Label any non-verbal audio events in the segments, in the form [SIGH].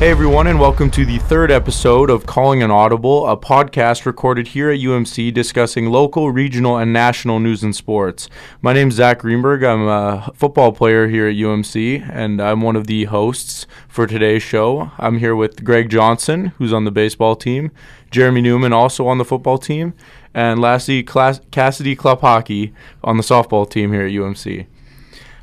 Hey everyone, and welcome to the third episode of Calling an Audible, a podcast recorded here at UMC discussing local, regional, and national news and sports. My name is Zach Greenberg. I'm a football player here at UMC, and I'm one of the hosts for today's show. I'm here with Greg Johnson, who's on the baseball team, Jeremy Newman, also on the football team, and lastly, Cassidy Klophockey on the softball team here at UMC.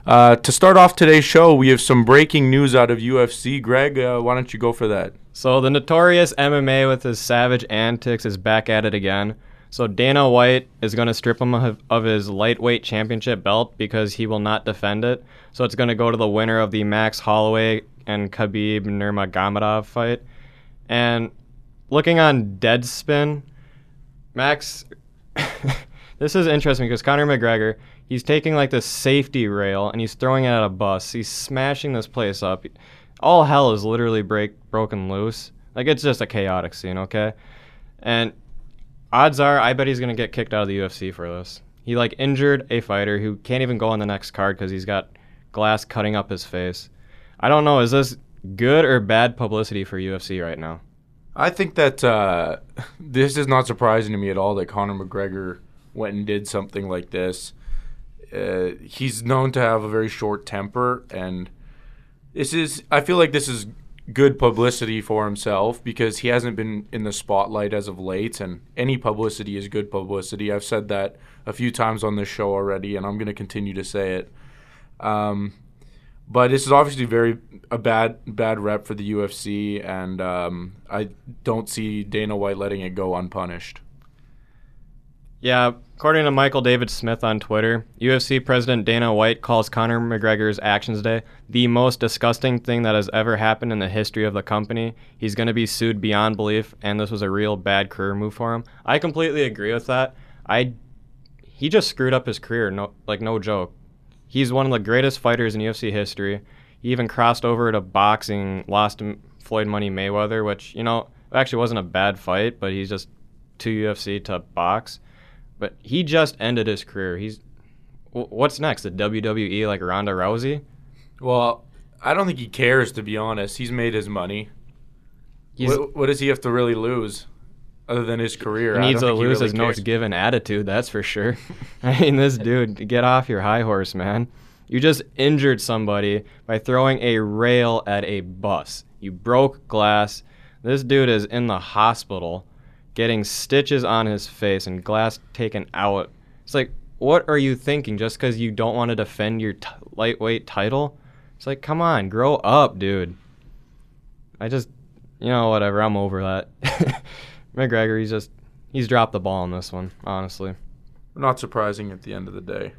Uh, to start off today's show, we have some breaking news out of UFC. Greg, uh, why don't you go for that? So the notorious MMA with his savage antics is back at it again. So Dana White is going to strip him of, of his lightweight championship belt because he will not defend it. So it's going to go to the winner of the Max Holloway and Khabib Nurmagomedov fight. And looking on Deadspin, Max, [LAUGHS] this is interesting because Conor McGregor, he's taking like this safety rail and he's throwing it at a bus. He's smashing this place up. All hell is literally break broken loose. Like it's just a chaotic scene, okay? And odds are, I bet he's gonna get kicked out of the UFC for this. He like injured a fighter who can't even go on the next card because he's got glass cutting up his face. I don't know. Is this good or bad publicity for UFC right now? I think that uh, [LAUGHS] this is not surprising to me at all that Conor McGregor went and did something like this. Uh, he's known to have a very short temper, and this is. I feel like this is good publicity for himself because he hasn't been in the spotlight as of late, and any publicity is good publicity. I've said that a few times on this show already, and I'm going to continue to say it. Um, but this is obviously very a bad bad rep for the UFC, and um, I don't see Dana White letting it go unpunished. Yeah, according to Michael David Smith on Twitter, UFC President Dana White calls Conor McGregor's actions day the most disgusting thing that has ever happened in the history of the company. He's going to be sued beyond belief, and this was a real bad career move for him. I completely agree with that. I he just screwed up his career, no like no joke. He's one of the greatest fighters in UFC history. He even crossed over to boxing, lost to Floyd Money Mayweather, which you know actually wasn't a bad fight, but he's just to UFC to box but he just ended his career. He's what's next? The WWE like Ronda Rousey? Well, I don't think he cares to be honest. He's made his money. What, what, does he have to really lose, other than his career? He needs to lose really his cares. given attitude. That's for sure. [LAUGHS] I mean, this dude, get off your high horse, man. You just injured somebody by throwing a rail at a bus. You broke glass. This dude is in the hospital getting stitches on his face and glass taken out. It's like, what are you thinking? Just because you don't want to defend your t- lightweight title? It's like, come on, grow up, dude. I just, you know, whatever. I'm over that. [LAUGHS] McGregor, he's just, he's dropped the ball on this one, honestly. Not surprising at the end of the day.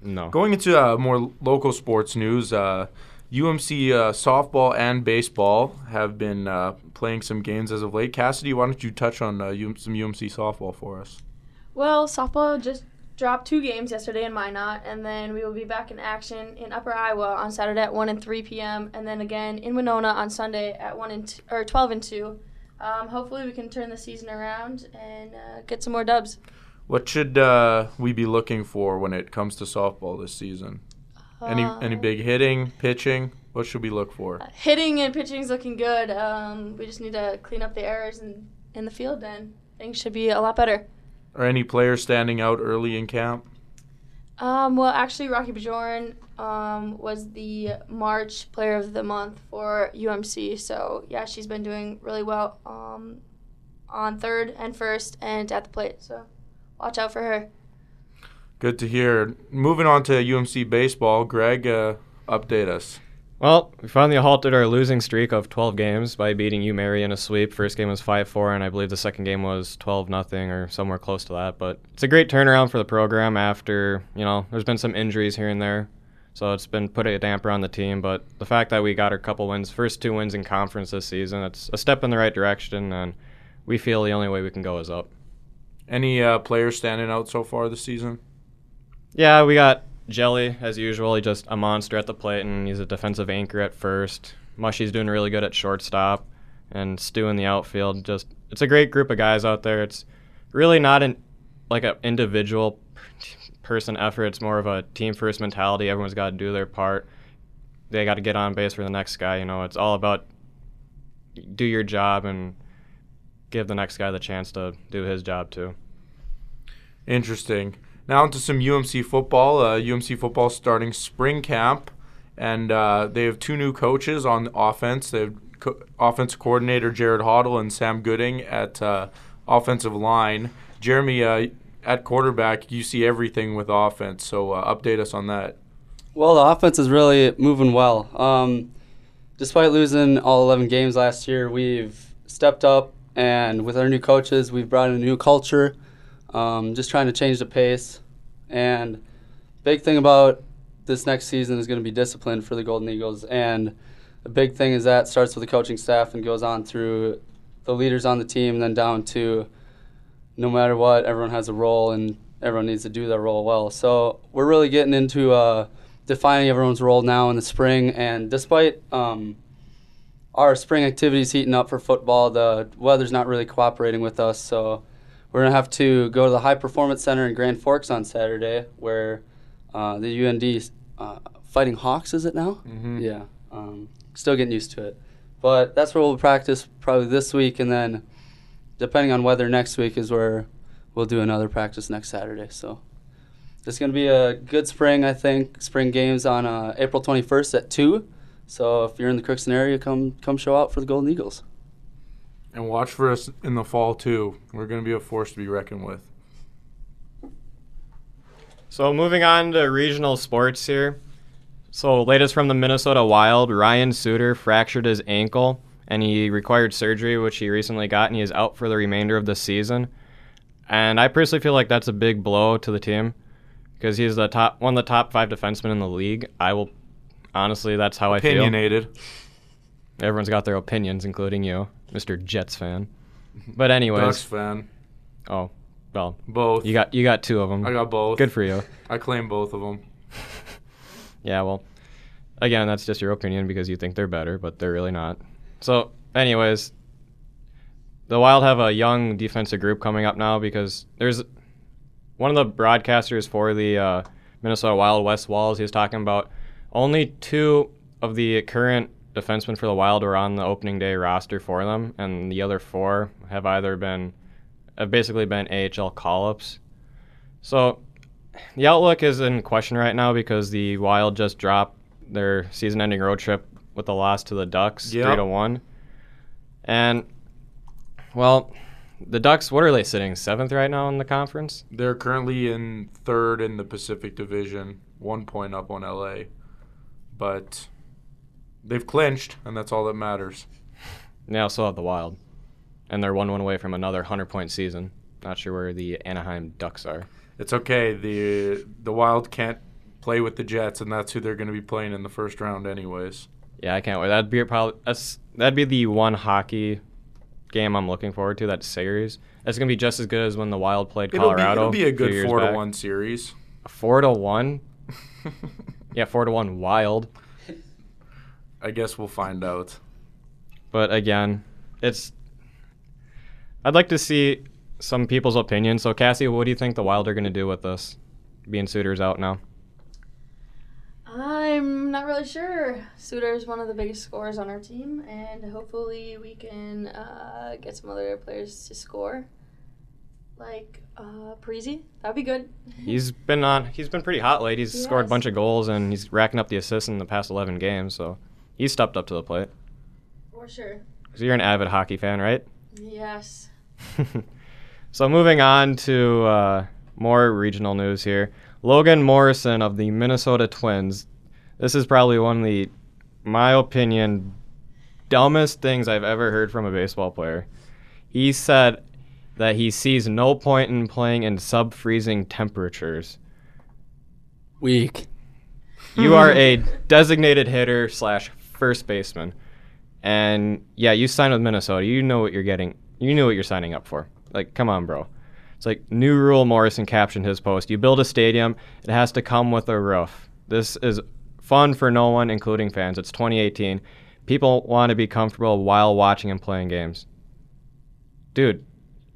No. Going into uh, more local sports news, uh, UMC uh, softball and baseball have been uh, playing some games as of late. Cassidy, why don't you touch on uh, some UMC softball for us? Well, softball just dropped two games yesterday in Minot, and then we will be back in action in Upper Iowa on Saturday at 1 and 3 p.m., and then again in Winona on Sunday at 1 and t- or 12 and 2. Um, hopefully, we can turn the season around and uh, get some more dubs. What should uh, we be looking for when it comes to softball this season? Any any big hitting, pitching? What should we look for? Uh, hitting and pitching is looking good. Um, we just need to clean up the errors in, in the field, and things should be a lot better. Are any players standing out early in camp? Um, well, actually, Rocky Bajorn um, was the March Player of the Month for UMC. So yeah, she's been doing really well um, on third and first and at the plate. So watch out for her. Good to hear. Moving on to UMC baseball, Greg, uh, update us. Well, we finally halted our losing streak of 12 games by beating UMary in a sweep. First game was 5-4, and I believe the second game was 12 nothing or somewhere close to that. But it's a great turnaround for the program after you know there's been some injuries here and there, so it's been put a damper on the team. But the fact that we got our couple wins, first two wins in conference this season, it's a step in the right direction, and we feel the only way we can go is up. Any uh, players standing out so far this season? Yeah, we got Jelly as usual. He's just a monster at the plate, and he's a defensive anchor at first. Mushy's doing really good at shortstop, and Stu in the outfield. Just it's a great group of guys out there. It's really not an like an individual person effort. It's more of a team first mentality. Everyone's got to do their part. They got to get on base for the next guy. You know, it's all about do your job and give the next guy the chance to do his job too. Interesting. Now into some UMC football. Uh, UMC football starting spring camp, and uh, they have two new coaches on offense. They have co- offensive coordinator Jared Hoddle and Sam Gooding at uh, offensive line. Jeremy, uh, at quarterback, you see everything with offense. So uh, update us on that. Well, the offense is really moving well. Um, despite losing all 11 games last year, we've stepped up, and with our new coaches, we've brought in a new culture. Um, just trying to change the pace. And big thing about this next season is going to be discipline for the Golden Eagles. And the big thing is that starts with the coaching staff and goes on through the leaders on the team, and then down to no matter what, everyone has a role and everyone needs to do their role well. So we're really getting into uh, defining everyone's role now in the spring. And despite um, our spring activities heating up for football, the weather's not really cooperating with us. So we're gonna have to go to the High Performance Center in Grand Forks on Saturday, where uh, the UND uh, Fighting Hawks is it now? Mm-hmm. Yeah, um, still getting used to it. But that's where we'll practice probably this week, and then depending on weather next week is where we'll do another practice next Saturday. So it's going to be a good spring, I think. Spring games on uh, April 21st at two. So if you're in the Crookston area, come come show out for the Golden Eagles. And watch for us in the fall too. We're going to be a force to be reckoned with. So moving on to regional sports here. So latest from the Minnesota Wild, Ryan Suter fractured his ankle and he required surgery, which he recently got, and he is out for the remainder of the season. And I personally feel like that's a big blow to the team because he's the top one of the top five defensemen in the league. I will honestly, that's how I feel. Opinionated. Everyone's got their opinions, including you, Mr. Jets fan. [LAUGHS] But anyways, Ducks fan. oh well, Both. you got you got two of them. I got both. Good for you. [LAUGHS] I claim both of them. [LAUGHS] Yeah, well, again, that's just your opinion because you think they're better, but they're really not. So, anyways, the Wild have a young defensive group coming up now because there's one of the broadcasters for the uh, Minnesota Wild, Wes Walz. He was talking about only two of the current defensemen for the Wild were on the opening day roster for them, and the other four have either been have basically been AHL call ups. So the outlook is in question right now because the Wild just dropped their season-ending road trip with a loss to the Ducks, Yep. three to one. And well, the Ducks, what are they sitting seventh right now in the conference? They're currently in third in the Pacific Division, one point up on LA. But they've clinched, and that's all that matters. They also have the Wild, and they're one one away from another hundred-point season. Not sure where the Anaheim Ducks are. It's okay. The the Wild can't play with the Jets, and that's who they're going to be playing in the first round, anyways. Yeah, I can't wait. That'd be probably that's that'd be the one hockey game I'm looking forward to. That series. It's gonna be just as good as when the Wild played It'll be, Colorado. it'll be a good four to back. one series. A Four to one. [LAUGHS] Yeah, four to one Wild. I guess we'll find out. But again, it's. I'd like to see some people's opinions. So, Cassie, what do you think the Wild are going to do with this? Being Suter's out now. I'm not really sure. Suter's one of the biggest scorers on our team, and hopefully we can uh, get some other players to score, like uh, Parise. That'd be good. [LAUGHS] He's been on. He's been pretty hot late. He's He scored a bunch of goals and he's racking up the assists in the past 11 games. So, he's stepped up to the plate. For sure. Because you're an avid hockey fan, right? Yes. [LAUGHS] so moving on to uh, more regional news here. Logan Morrison of the Minnesota Twins. This is probably one of the, my opinion, dumbest things I've ever heard from a baseball player. He said that he sees no point in playing in sub-freezing temperatures. Weak. You are a [LAUGHS] designated hitter slash first baseman, and yeah, you signed with Minnesota. You know what you're getting. You knew what you're signing up for. Like, come on, bro. It's like new rule. Morrison captioned his post. You build a stadium, it has to come with a roof. This is fun for no one, including fans. It's 2018. People want to be comfortable while watching and playing games. Dude,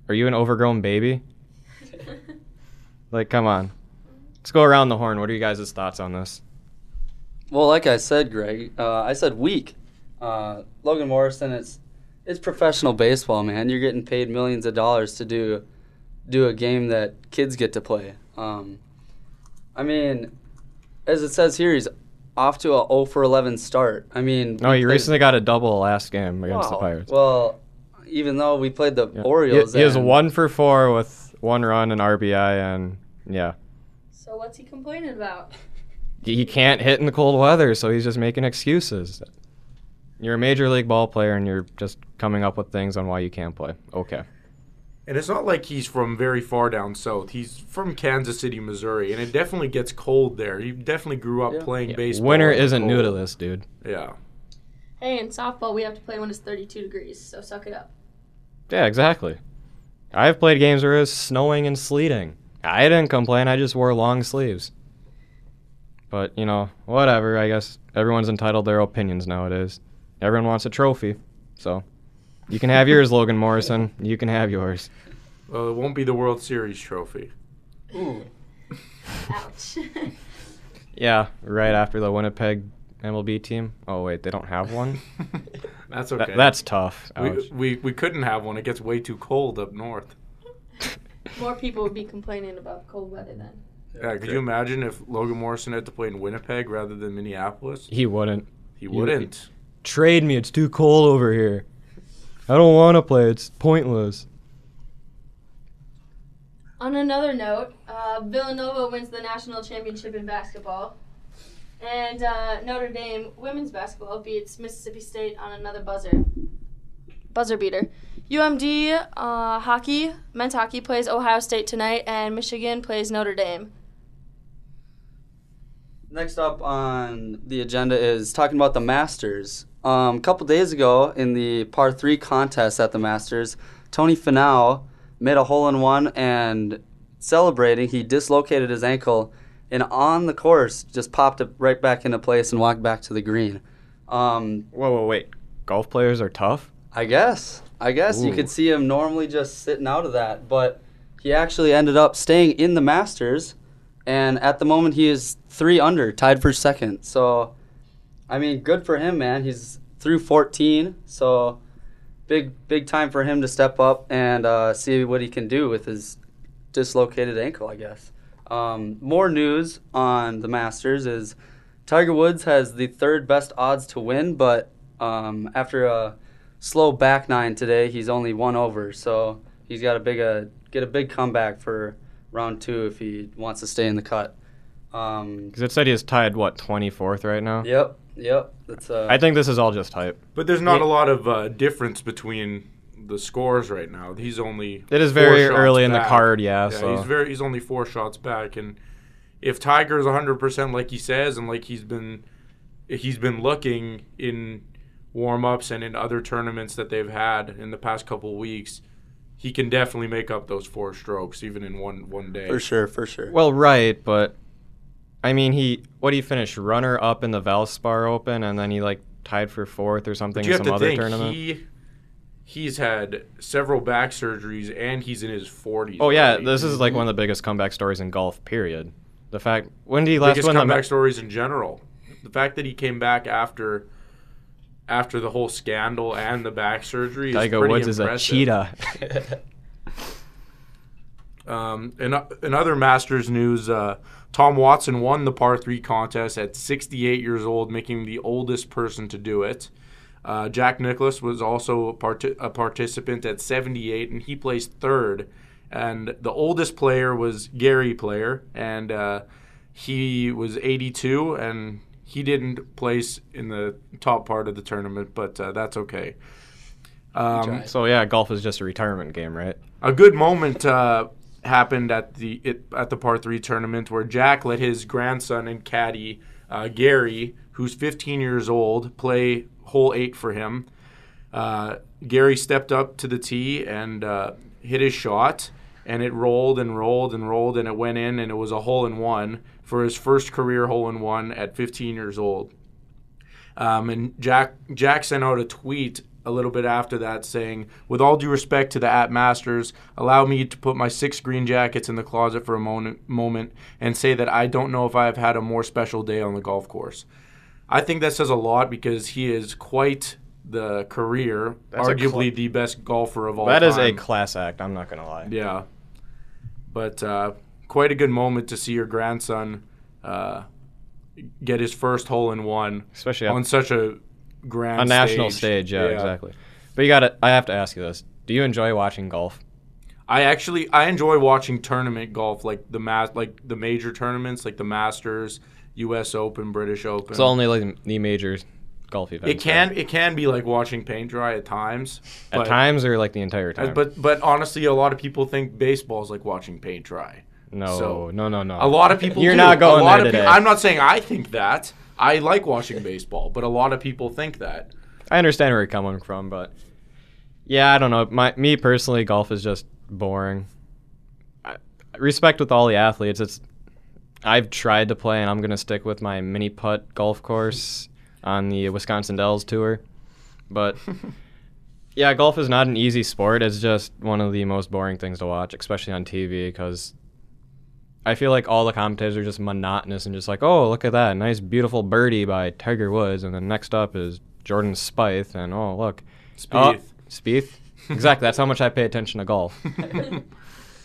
are you an overgrown baby? [LAUGHS] Like, come on. Let's go around the horn. What are you guys' thoughts on this? Well, like I said, Greg, uh, I said weak. Uh, Logan Morrison, it's it's professional baseball, man. You're getting paid millions of dollars to do do a game that kids get to play. Um, I mean, as it says here, he's off to a 0 for 11 start. I mean, No, we he played- recently got a double last game against the Wow. Pirates. Well, even though we played the Yeah. Orioles, He, he was one for four with one run and RBI, and yeah, So what's he complaining about? [LAUGHS] he he can't hit in the cold weather, so he's just making excuses. You're a major league ball player, and you're just coming up with things on why you can't play. Okay. And it's not like he's from very far down south. He's from Kansas City, Missouri, and it definitely gets cold there. He definitely grew up Yeah. playing Yeah, baseball. Winter isn't new to this, dude. Yeah. Hey, in softball we have to play when it's 32 degrees, so suck it up. Yeah, exactly. I've played games where it's snowing and sleeting. I didn't complain. I just wore long sleeves. But you know, whatever. I guess everyone's entitled their opinions nowadays. Everyone wants a trophy, so you can have yours, Logan Morrison. You can have yours. Well, it won't be the World Series trophy. Ooh. Ouch. [LAUGHS] Yeah, right after the Winnipeg MLB team. Oh wait, they don't have one. [LAUGHS] That's That- okay. that's tough. We, we we couldn't have one. It gets way too cold up north. [LAUGHS] More people would be complaining about cold weather then. Yeah, could you imagine if Logan Morrison had to play in Winnipeg rather than Minneapolis? he wouldn't. He wouldn't. Trade me. It's too cold over here. I don't want to play. It's pointless. On another note, uh, Villanova wins the national championship in basketball. And uh, Notre Dame women's basketball beats Mississippi State on another buzzer. Buzzer beater. UMD uh, hockey, men's hockey plays Ohio State tonight, and Michigan plays Notre Dame. Next up on the agenda is talking about the Masters. Um, a couple days ago in the par three contest at the Masters, Tony Finau made a hole in one and celebrating, he dislocated his ankle and on the course just popped it right back into place and walked back to the green. Um, Whoa, whoa, wait. Golf players are tough? I guess. I guess you could see him normally just sitting out of that, but he actually ended up staying in the Masters, and at the moment he is three under, tied for second. So, I mean, good for him, man. He's through 14, so big big time for him to step up and uh, see what he can do with his dislocated ankle, I guess. Um, more news on the Masters is Tiger Woods has the third best odds to win, but um, after a slow back nine today, he's only one over. So he's got a big uh, get a big comeback for round two if he wants to stay in the cut. Um, Because it said he's tied, what, 24th right now? yep, yep. That's uh, I think this is all just hype. But there's not Yeah. a lot of uh, difference between the scores right now. He's only It is very shots early in the card, yeah, Yeah, so. he's very he's only four shots back, and if Tiger's 100 percent like he says, and like he's been he's been looking in warm ups and in other tournaments that they've had in the past couple weeks, he can definitely make up those four strokes even in one one day. for sure, for sure. Well, right, but I mean, he what did he finish runner up in the Valspar Open, and then he like tied for fourth or something in some to other think tournament. he he's had several back surgeries and he's in his 40s. oh yeah, already. this is like one of the biggest comeback stories in golf. Period. The fact when did he last biggest win the comeback Ma- stories in general. The fact that he came back after after the whole scandal and the back surgery Tiger Woods is a cheetah. [LAUGHS] Um, in, in other Masters news, uh, Tom Watson won the par 3 contest at 68 years old, making him the oldest person to do it. Uh, Jack Nicklaus was also a, parti- a participant at 78, and he placed third. And the oldest player was Gary Player, and uh, he was 82, and he didn't place in the top part of the tournament, but uh, that's okay. Um, so yeah, golf is just a retirement game, right? a good moment uh, happened at the it, at the par three tournament where Jack let his grandson and caddy uh, Gary, who's 15 years old, play hole eight for him. Uh, Gary stepped up to the tee and uh, hit his shot, and it rolled and rolled and rolled, and it went in, and it was a hole in one for his first career hole in one at 15 years old. Um, and Jack Jack sent out a tweet a little bit after that saying, "With all due respect to the at Masters, allow me to put my six green jackets in the closet for a moment, moment and say that I don't know if I have had a more special day on the golf course." I think that says a lot because he is quite the career, That's arguably cl- the best golfer of all That time. is a class act. I'm not gonna lie. Yeah. But uh, quite a good moment to see your grandson uh, get his first hole in one Especially on such a grand a national stage. Yeah, exactly. But you got to I have to ask you this: Do you enjoy watching golf? I actually I enjoy watching tournament golf like the mas- like the major tournaments like the Masters, U.S. Open, British Open. It's only like the major golf events. it can it can be like watching paint dry at times. at times or like the entire uh, time. But but honestly, a lot of people think baseball is like watching paint dry. No, so- no, no, no. A lot of people. You're do. not going a lot there of today. I'm not saying I think that. I like watching baseball, but a lot of people think that. I understand where you're coming from, but yeah, I don't know. My me personally, golf is just boring. I, respect with all the athletes. It's I've tried to play, and I'm gonna stick with my mini putt golf course on the Wisconsin Dells tour, but. [LAUGHS] Yeah, golf is not an easy sport. It's just one of the most boring things to watch, especially on TV, because I feel like all the commentators are just monotonous and just like, oh, look at that nice, beautiful birdie by Tiger Woods, and then next up is Jordan Spieth, and oh, look, uh, Spieth. Oh, Spieth. exactly. That's how much I pay attention to golf. [LAUGHS]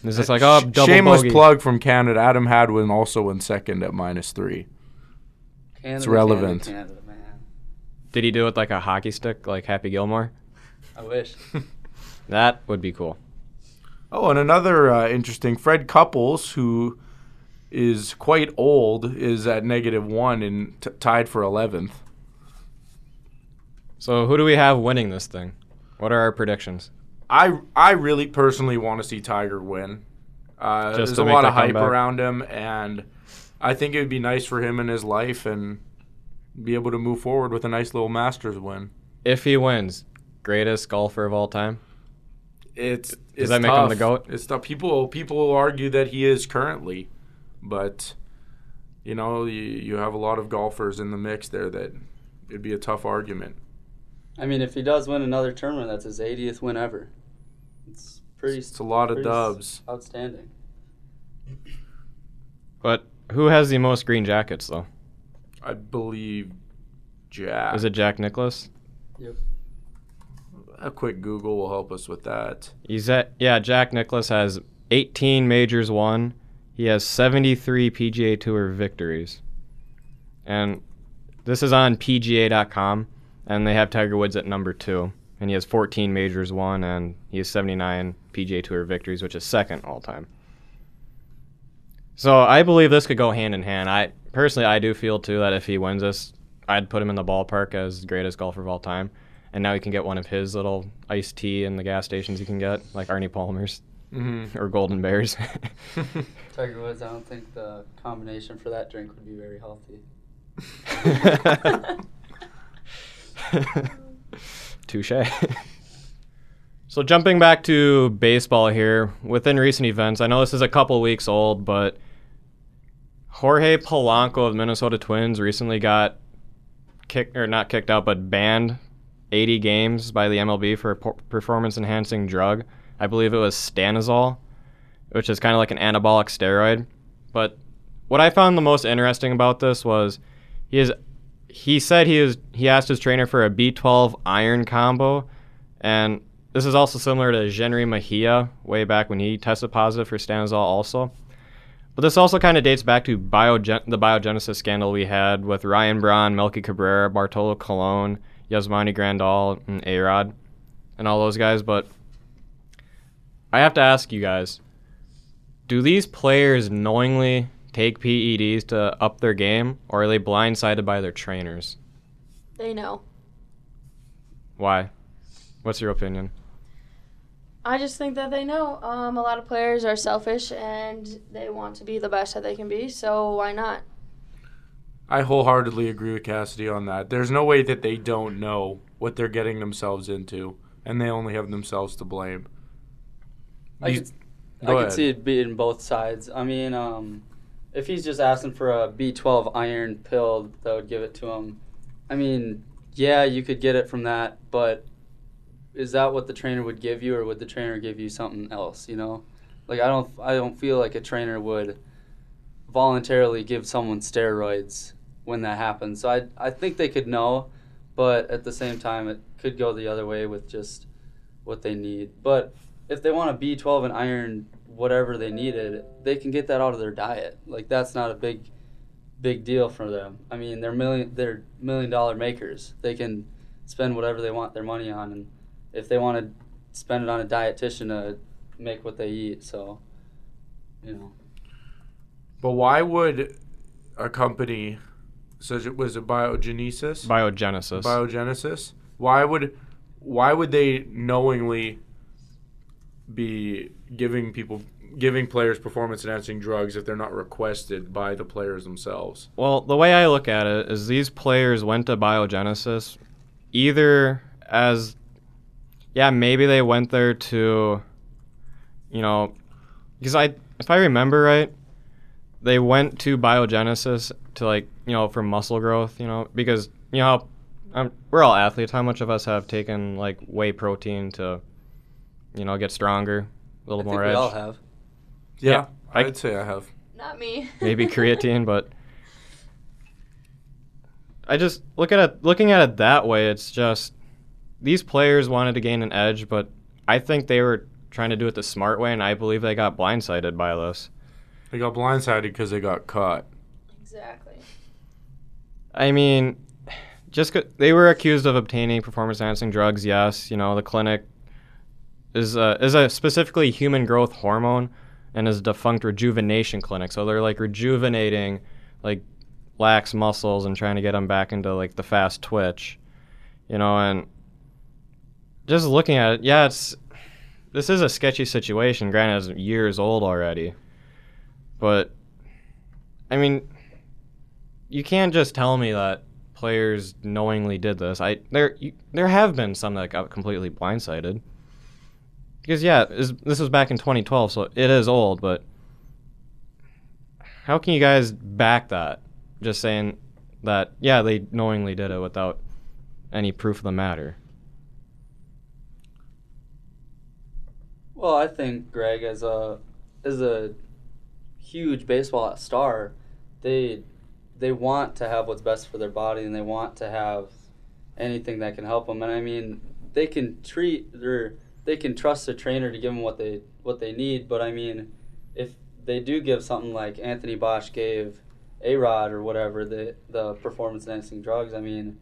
It's just like, oh, double Shameless bogey. plug from Canada. Adam Hadwin also in second at minus three. Canada, relevant. Canada, Canada. Did he do it like a hockey stick, like Happy Gilmore? I wish. [LAUGHS] That would be cool. Oh, and another uh, interesting Fred Couples, who is quite old, is at negative one and t- tied for eleventh. So, who do we have winning this thing? What are our predictions? I I really personally want to see Tiger win. Uh, there's a lot of hype comeback. around him, and I think it would be nice for him in his life and be able to move forward with a nice little Masters win. If he wins, greatest golfer of all time. It's it's that make him the GOAT? It's tough. People people argue that he is currently, but you know you, you have a lot of golfers in the mix there that it'd be a tough argument. I mean, if he does win another tournament, that's his 80th win ever. It's pretty. It's a lot of dubs. Outstanding. But who has the most green jackets, though? I believe Jack. Is it Jack Nicklaus? A quick Google will help us with that. He's at yeah. Jack Nicklaus has 18 majors won. He has 73 PGA Tour victories, and this is on PGA.com, and they have Tiger Woods at number two, and he has 14 majors won, and he has 79 PGA Tour victories, which is second all time. So I believe this could go hand in hand. I personally, I do feel too that if he wins this, I'd put him in the ballpark as greatest golfer of all time. And now you can get one of his little iced tea in the gas stations you can get, like Arnie Palmer's Mm-hmm. or Golden Bears. [LAUGHS] Tiger Woods, I don't think the combination for that drink would be very healthy. [LAUGHS] Touche. so jumping back to baseball here, within recent events, I know this is a couple weeks old, but Jorge Polanco of Minnesota Twins recently got kicked or not kicked out, but banned 80 games by the MLB for a performance-enhancing drug. I believe it was stanozol, which is kind of like an anabolic steroid. But what I found the most interesting about this was he is he said he was he asked his trainer for a B12 iron combo, and this is also similar to Jenrry Mejia way back when he tested positive for stanozol also. But this also kind of dates back to biogen- the biogenesis scandal we had with Ryan Braun, Melky Cabrera, Bartolo Colon, Yasmani Grandal, and A-Rod, and all those guys. But I have to ask you guys, do these players knowingly take PEDs to up their game, or are they blindsided by their trainers? They know. Why? What's your opinion? I just think that they know. Um, a lot of players are selfish and they want to be the best that they can be. So why not? I wholeheartedly agree with Cassidy on that. There's no way that they don't know what they're getting themselves into, and they only have themselves to blame. I These- could, I could see it being both sides. I mean, um, if he's just asking for a B12 iron pill that would give it to him, I mean, yeah, you could get it from that, but is that what the trainer would give you, or would the trainer give you something else? You know, like I don't, I don't feel like a trainer would voluntarily give someone steroids when that happens. So I, I think they could know, but at the same time, it could go the other way with just what they need. But if they want a B12 and iron, whatever they needed, they can get that out of their diet. Like that's not a big, big deal for them. I mean, they're million, they're million dollar makers. They can spend whatever they want their money on, and if they want to spend it on a dietitian to make what they eat, so you know. But why would a company such it was a biogenesis? Biogenesis. biogenesis? Why would why would they knowingly be giving people giving players performance enhancing drugs if they're not requested by the players themselves? Well, the way I look at it is these players went to Biogenesis either as, yeah, maybe they went there to, you know, because I, if I remember right, they went to Biogenesis to like, you know, for muscle growth, you know, because you know how um, we're all athletes. How much of us have taken like whey protein to, you know, get stronger, a little I think more we edge? all have. Yeah, I- i'd say i have Not me. [LAUGHS] maybe creatine, but I just look at it looking at it that way, it's just these players wanted to gain an edge, but I think they were trying to do it the smart way and I believe they got blindsided by this. They got blindsided because they got caught Exactly. I mean, just they were accused of obtaining performance enhancing drugs. Yes, you know the clinic is a, is a specifically human growth hormone and is a defunct rejuvenation clinic. So they're like rejuvenating like lax muscles and trying to get them back into like the fast twitch, you know. And just looking at it, yeah, it's this is a sketchy situation. Granted, it's years old already, but I mean, you can't just tell me that players knowingly did this. I there you, there have been some that got completely blindsided. Because yeah, is, this was back in 2012, so it is old. But how can you guys back that? Just saying that yeah, they knowingly did it without any proof of the matter. Well, I think Greg, as a as a huge baseball star, they they want to have what's best for their body, and they want to have anything that can help them. And I mean, they can treat their they can trust a trainer to give them what they what they need. But I mean, if they do give something like Anthony Bosch gave A Rod or whatever the the performance enhancing drugs, I mean,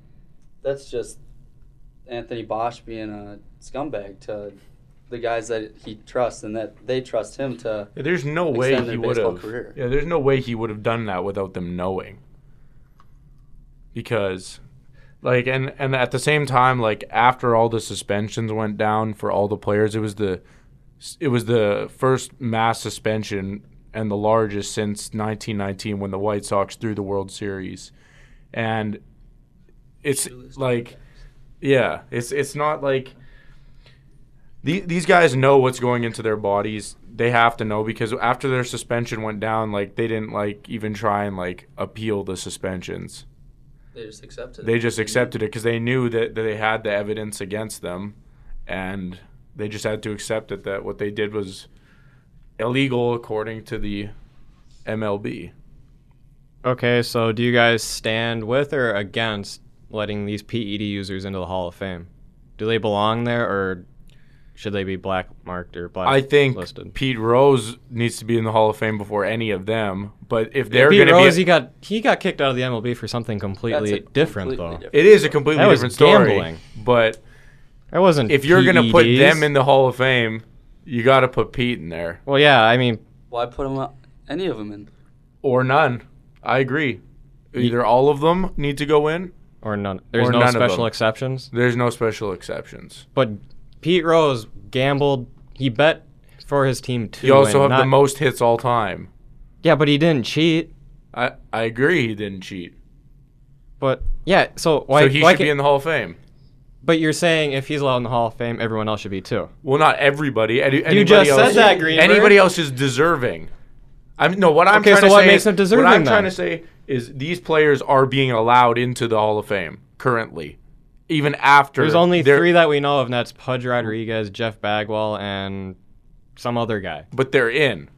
that's just Anthony Bosch being a scumbag to the guys that he trusts and that they trust him to. Yeah, there's no way he would have. career. Yeah, there's no way he would have done that without them knowing. Because, like, and and at the same time, like after all the suspensions went down for all the players, it was the, it was the first mass suspension and the largest since 1919 when the White Sox threw the World Series, and it's like, yeah, it's it's not like the- these guys know what's going into their bodies. They have to know because after their suspension went down, like they didn't like even try and like appeal the suspensions. They just accepted. They just accepted it because they knew that, that they had the evidence against them, and they just had to accept it that what they did was illegal according to the MLB. Okay, so do you guys stand with or against letting these PED users into the Hall of Fame? Do they belong there, or should they be black marked or black I think listed? Pete Rose needs to be in the Hall of Fame before any of them. But if they're going to Rose, be, he got he got kicked out of the MLB for something completely different, completely though. different it is a completely That was different story. gambling. But That wasn't. if you're going to put them in the Hall of Fame, you got to put Pete in there well, yeah, I mean, Why put them up, any of them in? or none. I agree. Either all of them need to go in. or none. There's Or no none special exceptions. There's no special exceptions. But Pete Rose gambled. He bet for his team too. You also have and the most hits all time. Yeah, but he didn't cheat. I, I agree he didn't cheat. But yeah, so why? so he why should be can't- in the Hall of Fame. But you're saying if he's allowed in the Hall of Fame, everyone else should be too. Well, not everybody. Any, anybody just else, said that, Greenberg. Anybody else is deserving. I'm no. What I'm Okay, trying so to what say makes is, them deserving What I'm then? trying to say is these players are being allowed into the Hall of Fame currently, even after. There's only they're- three that we know of, and that's Pudge Rodriguez, Jeff Bagwell, and some other guy. but they're in,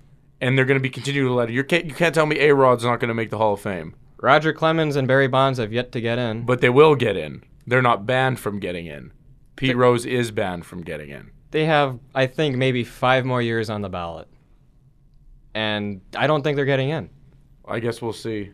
and they're going to be continuing to let it. You can't you can't tell me A Rod's not going to make the Hall of Fame, Roger Clemens and Barry Bonds have yet to get in. but they will get in. They're not banned from getting in. Pete Rose is banned from getting in. They have, I think, maybe five more years on the ballot. And I don't think they're getting in. I guess we'll see.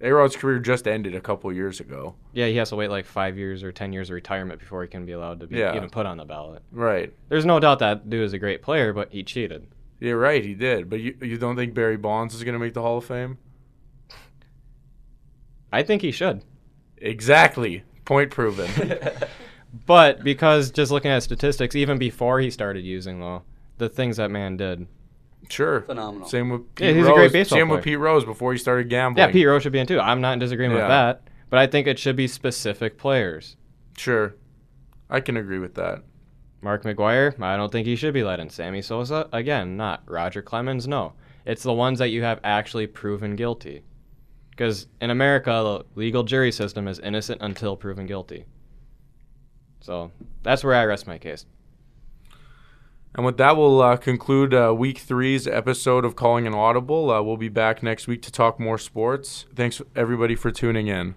A Rod's career just ended a couple years ago. Yeah, he has to wait like five years or 10 years of retirement before he can be allowed to be Yeah. even put on the ballot. Right. There's no doubt that dude is a great player, but he cheated. You're right, he did. But you, you don't think Barry Bonds is going to make the Hall of Fame? I think he should. Exactly. Point proven. [LAUGHS] But because just looking at statistics, even before he started using though, the things that man did. Sure. Phenomenal. Same with Pete Yeah, he's a Rose. great baseball Same with. Pete Rose before he started gambling. Yeah, Pete Rose should be in too. I'm not in disagreement Yeah. with that. But I think it should be specific players. Sure. I can agree with that. Mark McGwire, I don't think he should be let in. Sammy Sosa, again, not. Roger Clemens, no. It's the ones that you have actually proven guilty. Because in America, the legal jury system is innocent until proven guilty. So that's where I rest my case. And with that, we'll uh, conclude uh, week three's episode of Calling an Audible. Uh, we'll be back next week to talk more sports. Thanks, everybody, for tuning in.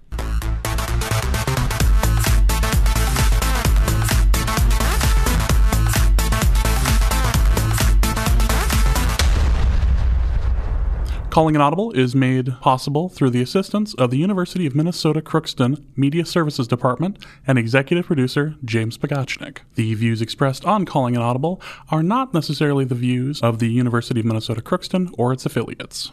Calling an Audible is made possible through the assistance of the University of Minnesota Crookston Media Services Department and executive producer James Pagachnik. The views expressed on Calling an Audible are not necessarily the views of the University of Minnesota Crookston or its affiliates.